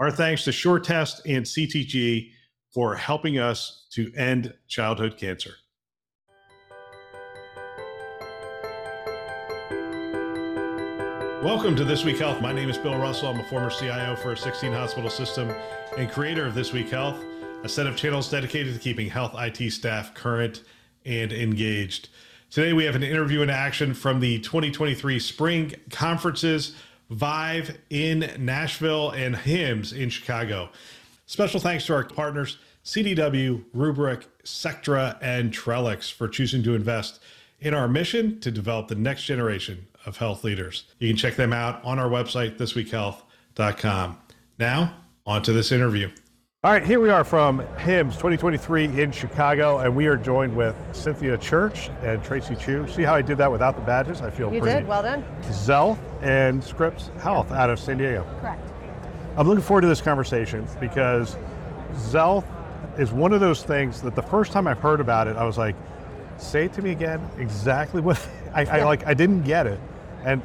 Our thanks to SureTest and CTG for helping us to end childhood cancer. Welcome to This Week Health. My name is Bill Russell. I'm a former CIO for a 16 hospital system and creator of This Week Health, a set of channels dedicated to keeping health IT staff current and engaged. Today, we have an interview in action from the 2023 spring conferences, Vive in Nashville and HIMSS in Chicago. Special thanks to our partners, CDW, Rubrik, Sectra, and Trellix, for choosing to invest in our mission to develop the next generation of health leaders. You can check them out on our website, thisweekhealth.com. Now, on to this interview. All right, here we are from HIMSS 2023 in Chicago, and we are joined with Cynthia Church and Tracy Chu. See how I did that without the badges? I feel you pretty. did, well done. Xealth and Scripps Health out of San Diego. Correct. I'm looking forward to this conversation because Xealth is one of those things that the first time I've heard about it, I was like, say it to me again, exactly what I, I like. I didn't get it, and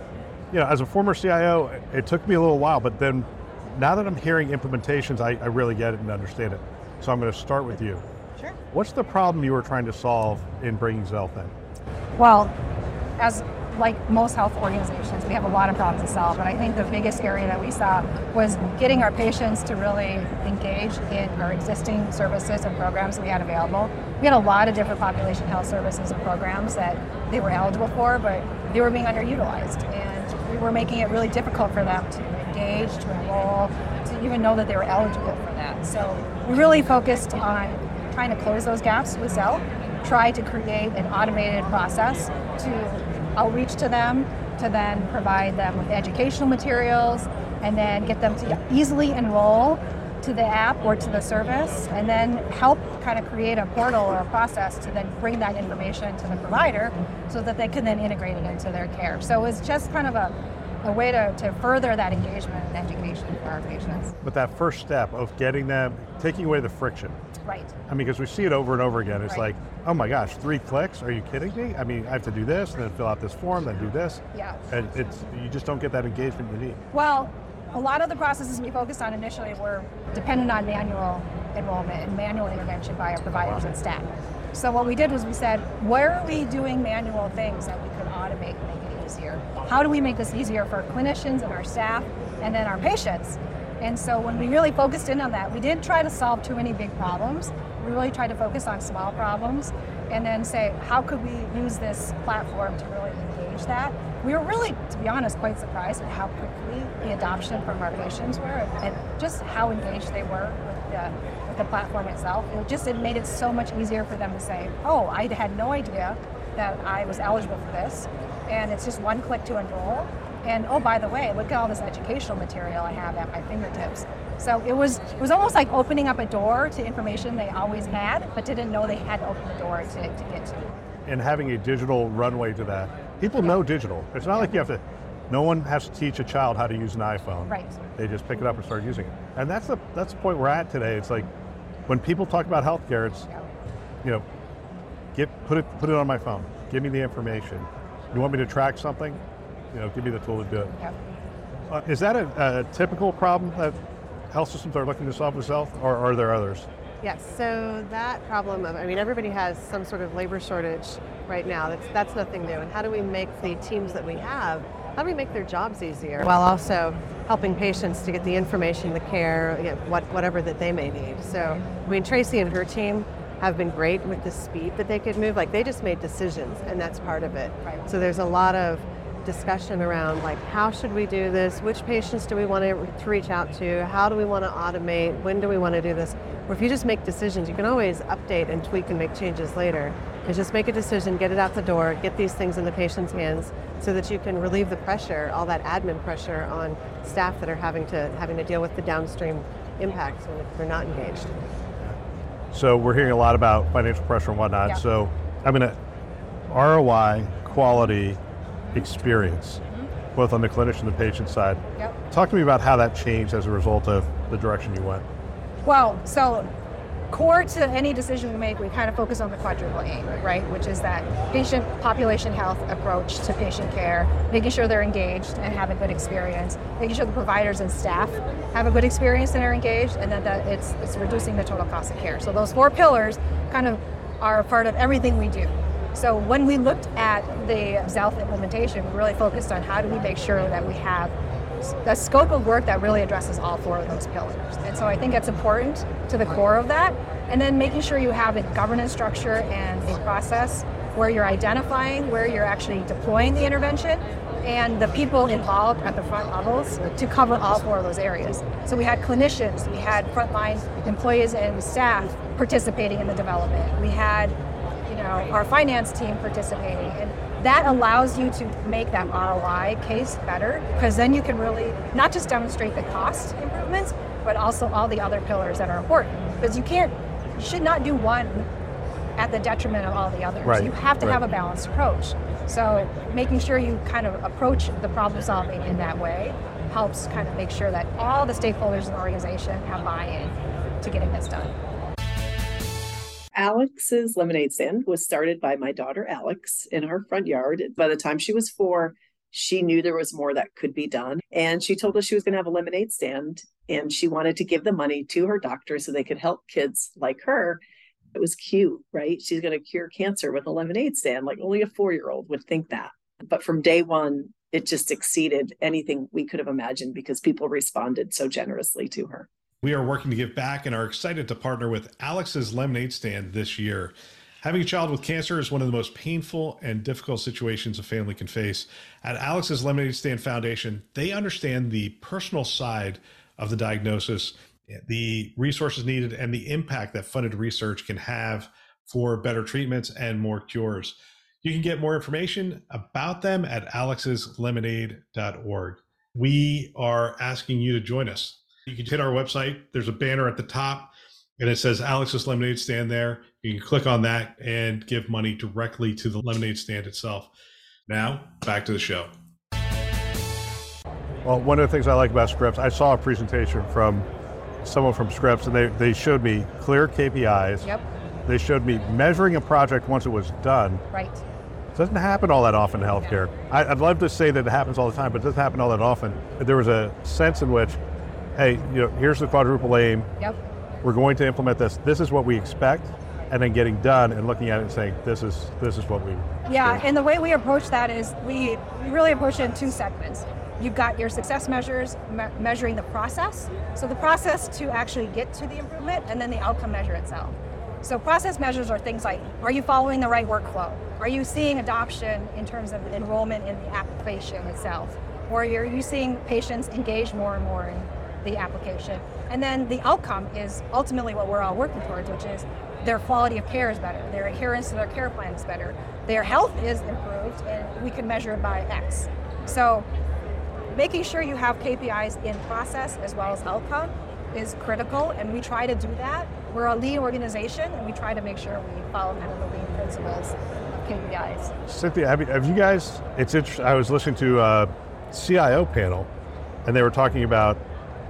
you know, as a former CIO, it took me a little while, but then now that I'm hearing implementations, I, I really get it and understand it. So I'm going to start with you. Sure. What's the problem you were trying to solve in bringing Xealth in? Well, as like most health organizations, we have a lot of problems to solve, but I think the biggest area that we saw was getting our patients to really engage in our existing services and programs that we had available. We had a lot of different population health services and programs that they were eligible for, but they were being underutilized, and we were making it really difficult for them to to enroll, to even know that they were eligible for that. So we really focused on trying to close those gaps with Xealth, try to create an automated process to outreach to them, to then provide them with educational materials, and then get them to easily enroll to the app or to the service, and then help kind of create a portal or a process to then bring that information to the provider so that they can then integrate it into their care. So it was just kind of a a way to, to further that engagement and education for our patients. But that first step of getting them, taking away the friction. Right. I mean, because we see it over and over again. It's Right. like, oh my gosh, three clicks? Are you kidding me? I mean, I have to do this, and then fill out this form, then do this. Yeah. And it's you just don't get that engagement you need. Well, a lot of the processes we focused on initially were dependent on manual enrollment and manual intervention by our providers and staff. So what we did was we said, where are we doing manual things that we could automate and make it easier? How do we make this easier for clinicians and our staff and then our patients? And so when we really focused in on that, we didn't try to solve too many big problems. We really tried to focus on small problems and then say, how could we use this platform to really engage that? We were really, to be honest, quite surprised at how quickly the adoption from our patients were and just how engaged they were with the, with the platform itself. It just it made it so much easier for them to say, oh, I had no idea that I was eligible for this. And it's just one click to enroll. And oh, by the way, look at all this educational material I have at my fingertips. So it was it was almost like opening up a door to information they always had, but didn't know they had to open the door to, to get to. And having a digital runway to that. People know digital. It's not like you have to. No one has to teach a child how to use an iPhone. Right. They just pick it up and start using it. And that's the that's the point we're at today. It's like when people talk about healthcare, it's you know, get put it put it on my phone. Give me the information. You want me to track something? You know, give me the tool to do it. Yep. Uh, is that a, a typical problem that Xealth systems are looking to solve with health, or are there others? Yes, so that problem of, I mean, everybody has some sort of labor shortage right now. That's, that's nothing new. And how do we make the teams that we have, how do we make their jobs easier while also helping patients to get the information, the care, you know, what, whatever that they may need? So, I mean, Tracy and her team have been great with the speed that they could move. Like, they just made decisions, and that's part of it. Right. So, there's a lot of discussion around like how should we do this which patients do we want to, to reach out to how do we want to automate when do we want to do this or if you just make decisions you can always update and tweak and make changes later is just make a decision get it out the door get these things in the patient's hands so that you can relieve the pressure all that admin pressure on staff that are having to having to deal with the downstream impact if they're not engaged. So we're hearing a lot about financial pressure and whatnot. Yeah. So I mean, uh, ROI, quality, experience, both on the clinician and the patient side. Yep. Talk to me about how that changed as a result of the direction you went. Well, so core to uh, any decision we make, we kind of focus on the quadruple aim, right? Which is that patient population health approach to patient care, making sure they're engaged and have a good experience, making sure the providers and staff have a good experience and are engaged, and then that it's, it's reducing the total cost of care. So those four pillars kind of are a part of everything we do. So when we looked at the Xealth implementation, we really focused on how do we make sure that we have a scope of work that really addresses all four of those pillars. And so I think it's important to the core of that. And then making sure you have a governance structure and a process where you're identifying where you're actually deploying the intervention and the people involved at the front levels to cover all four of those areas. So we had clinicians, we had frontline employees and staff participating in the development. We had, you know, our finance team participating. And that allows you to make that ROI case better because then you can really not just demonstrate the cost improvements, but also all the other pillars that are important. Because you can't, you should not do one at the detriment of all the others. Right, You have to right. have a balanced approach. So making sure you kind of approach the problem solving in that way helps kind of make sure that all the stakeholders in the organization have buy-in to getting this done. Alex's lemonade stand was started by my daughter Alex in her front yard. By the time she was four, she knew there was more that could be done. And she told us she was going to have a lemonade stand and she wanted to give the money to her doctor so they could help kids like her. It was cute, right? She's going to cure cancer with a lemonade stand. Like only a four year old would think that. But from day one, it just exceeded anything we could have imagined because people responded so generously to her. We are working to give back and are excited to partner with Alex's Lemonade Stand this year. Having a child with cancer is one of the most painful and difficult situations a family can face. At Alex's Lemonade Stand Foundation, they understand the personal side of the diagnosis, the resources needed, and the impact that funded research can have for better treatments and more cures. You can get more information about them at alexslemonade.org. We are asking you to join us. You can hit our website. There's a banner at the top and it says Alex's Lemonade Stand there. You can click on that and give money directly to the lemonade stand itself. Now, back to the show. Well, one of the things I like about Scripps, I saw a presentation from someone from Scripps, and they, they showed me clear KPIs. Yep, They showed me measuring a project once it was done. right. It doesn't happen all that often in healthcare. I, I'd love to say that it happens all the time, but it doesn't happen all that often. There was a sense in which, hey, you know, here's the quadruple aim. Yep. We're going to implement this. This is what we expect, and then getting done and looking at it and saying, this is this is what we. Yeah, do. and the way we approach that is we really approach it in two segments. You've got your success measures me- measuring the process, so the process to actually get to the improvement, and then the outcome measure itself. So process measures are things like: Are you following the right workflow? Are you seeing adoption in terms of enrollment in the application itself? Or are you seeing patients engage more and more in the application? And then the outcome is ultimately what we're all working towards, which is their quality of care is better, their adherence to their care plan is better, their health is improved, and we can measure it by X. So making sure you have KPIs in process as well as outcome is critical, and we try to do that. We're a lean organization, and we try to make sure we follow kind of the lean principles of KPIs. Cynthia, have you, have you guys? It's interesting. I was listening to uh, a CIO panel, and they were talking about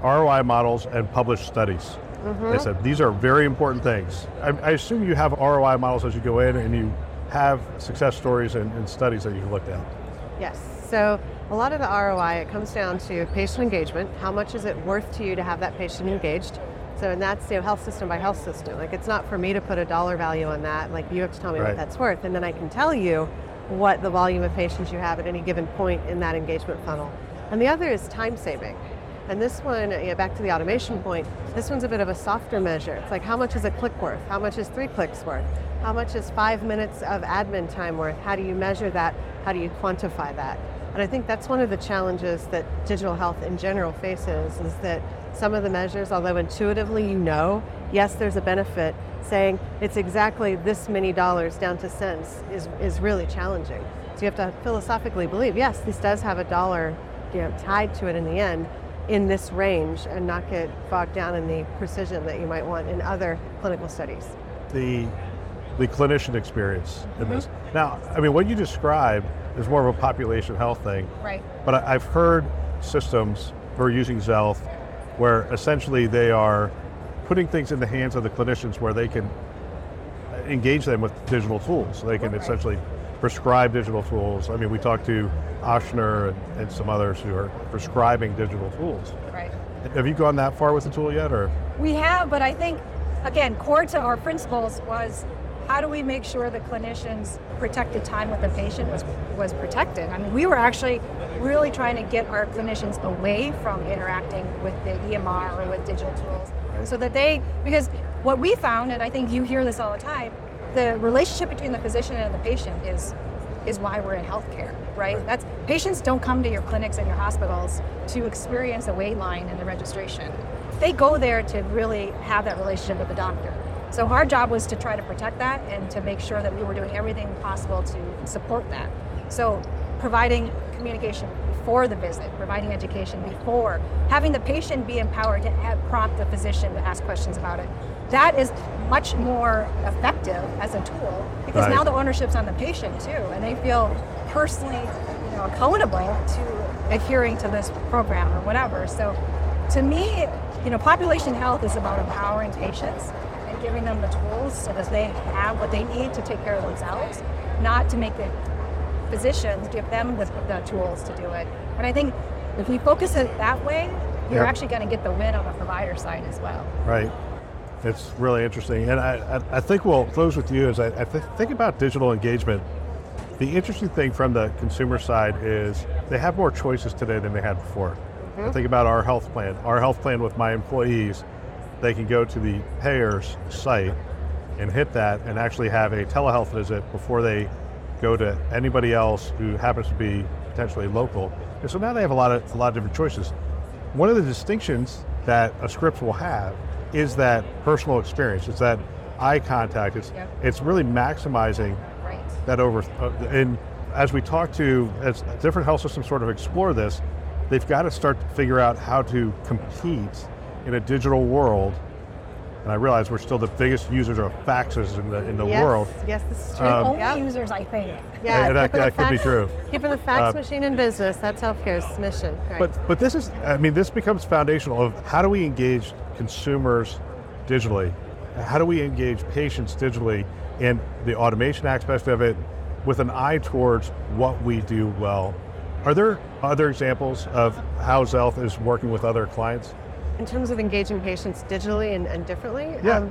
ROI models and published studies. They mm-hmm. said these are very important things. I, I assume you have ROI models as you go in, and you have success stories and, and studies that you've looked at. Yes. So a lot of the ROI, it comes down to patient engagement. How much is it worth to you to have that patient engaged? So, and that's you know, health system by health system. Like, it's not for me to put a dollar value on that. Like, you have to tell me Right. what that's worth, and then I can tell you what the volume of patients you have at any given point in that engagement funnel. And the other is time saving. And this one, back to the automation point, this one's a bit of a softer measure. It's like how much is a click worth? How much is three clicks worth? How much is five minutes of admin time worth? How do you measure that? How do you quantify that? And I think that's one of the challenges that digital health in general faces is that some of the measures, although intuitively you know, yes, there's a benefit, saying it's exactly this many dollars down to cents is, is really challenging. So you have to philosophically believe, yes, this does have a dollar you know, tied to it in the end, in this range and not get bogged down in the precision that you might want in other clinical studies. The the clinician experience in this. Mm-hmm. Now, I mean, what you described is more of a population health thing, Right. but I've heard systems who are using Xealth where essentially they are putting things in the hands of the clinicians where they can engage them with digital tools. They can Right. essentially prescribe digital tools. I mean, we talked to Ochsner and, and some others who are prescribing digital tools. Right. Have you gone that far with the tool yet, or? We have, but I think, again, core to our principles was how do we make sure the clinicians' protected time with the patient was, was protected? I mean, we were actually really trying to get our clinicians away from interacting with the EMR or with digital tools so that they, because what we found, and I think you hear this all the time, the relationship between the physician and the patient is is why we're in healthcare, right? That's patients don't come to your clinics and your hospitals to experience a wait line and the registration. They go there to really have that relationship with the doctor. So our job was to try to protect that and to make sure that we were doing everything possible to support that. So providing communication before the visit, providing education before, having the patient be empowered to have, prompt the physician to ask questions about it. That is much more effective as a tool because Right. now the ownership's on the patient too, and they feel personally, you know, accountable to adhering to this program or whatever. So, to me, you know, population health is about empowering patients and giving them the tools so that they have what they need to take care of themselves, not to make the physicians give them the, the tools to do it. And I think if we focus it that way, you're Yep. actually going to get the win on the provider side as well. Right. It's really interesting. And I, I, I think we'll close with you as I, I th- think about digital engagement. The interesting thing from the consumer side is they have more choices today than they had before. Mm-hmm. I think about our health plan. Our health plan with my employees, they can go to the payer's site and hit that and actually have a telehealth visit before they go to anybody else who happens to be potentially local. And so now they have a lot of a lot of different choices. One of the distinctions that a Scripps will have is that personal experience. It's that eye contact. It's Yep. it's really maximizing Right. that over uh, and as we talk to as different health systems sort of explore this they've got to start to figure out how to compete in a digital world and i realize we're still the biggest users of faxes in the in the yes, world Yes, this is true. Um, Only Yep. users, I think. Yeah, And that- keeping the that could be fax- true. Keeping the fax Uh, machine in business, that's healthcare's mission. Right. but but this is i mean this becomes foundational of how do we engage consumers digitally how do we engage patients digitally and the automation aspect of it with an eye towards what we do well are there other examples of how Xealth is working with other clients in terms of engaging patients digitally and, and differently, um, Yeah.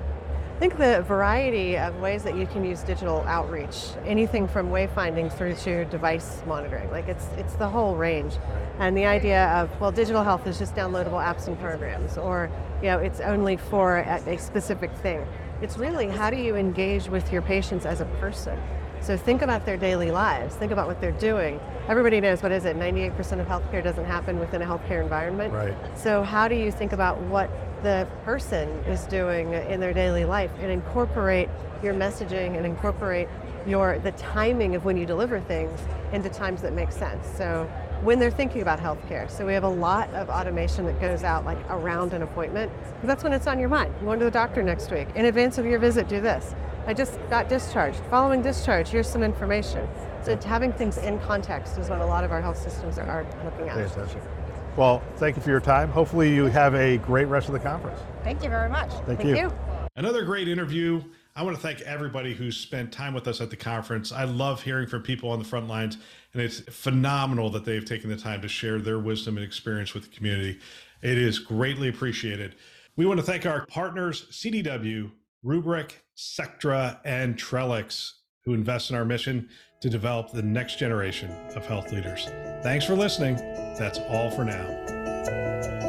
I think the variety of ways that you can use digital outreach, anything from wayfinding through to device monitoring, like it's it's the whole range. And the idea of well, digital health is just downloadable apps and programs, or you know, it's only for a, a specific thing. It's really how do you engage with your patients as a person. So think about their daily lives. Think about what they're doing. Everybody knows what is it? 98% of healthcare doesn't happen within a healthcare environment. Right. So how do you think about what the person is doing in their daily life and incorporate your messaging and incorporate your the timing of when you deliver things into times that make sense. So when they're thinking about healthcare. So we have a lot of automation that goes out like around an appointment. That's when it's on your mind. Going to the doctor next week. In advance of your visit, do this. I just got discharged. Following discharge, here's some information. So it's having things in context is what a lot of our health systems are, are looking at. Fantastic. Well, thank you for your time. Hopefully, you have a great rest of the conference. Thank you very much. Thank, Thank you. you. Another great interview. I want to thank everybody who spent time with us at the conference. I love hearing from people on the front lines, and it's phenomenal that they've taken the time to share their wisdom and experience with the community. It is greatly appreciated. We want to thank our partners, CDW, Rubrik, Sectra, and Trellix, who invest in our mission to develop the next generation of health leaders. Thanks for listening. That's all for now.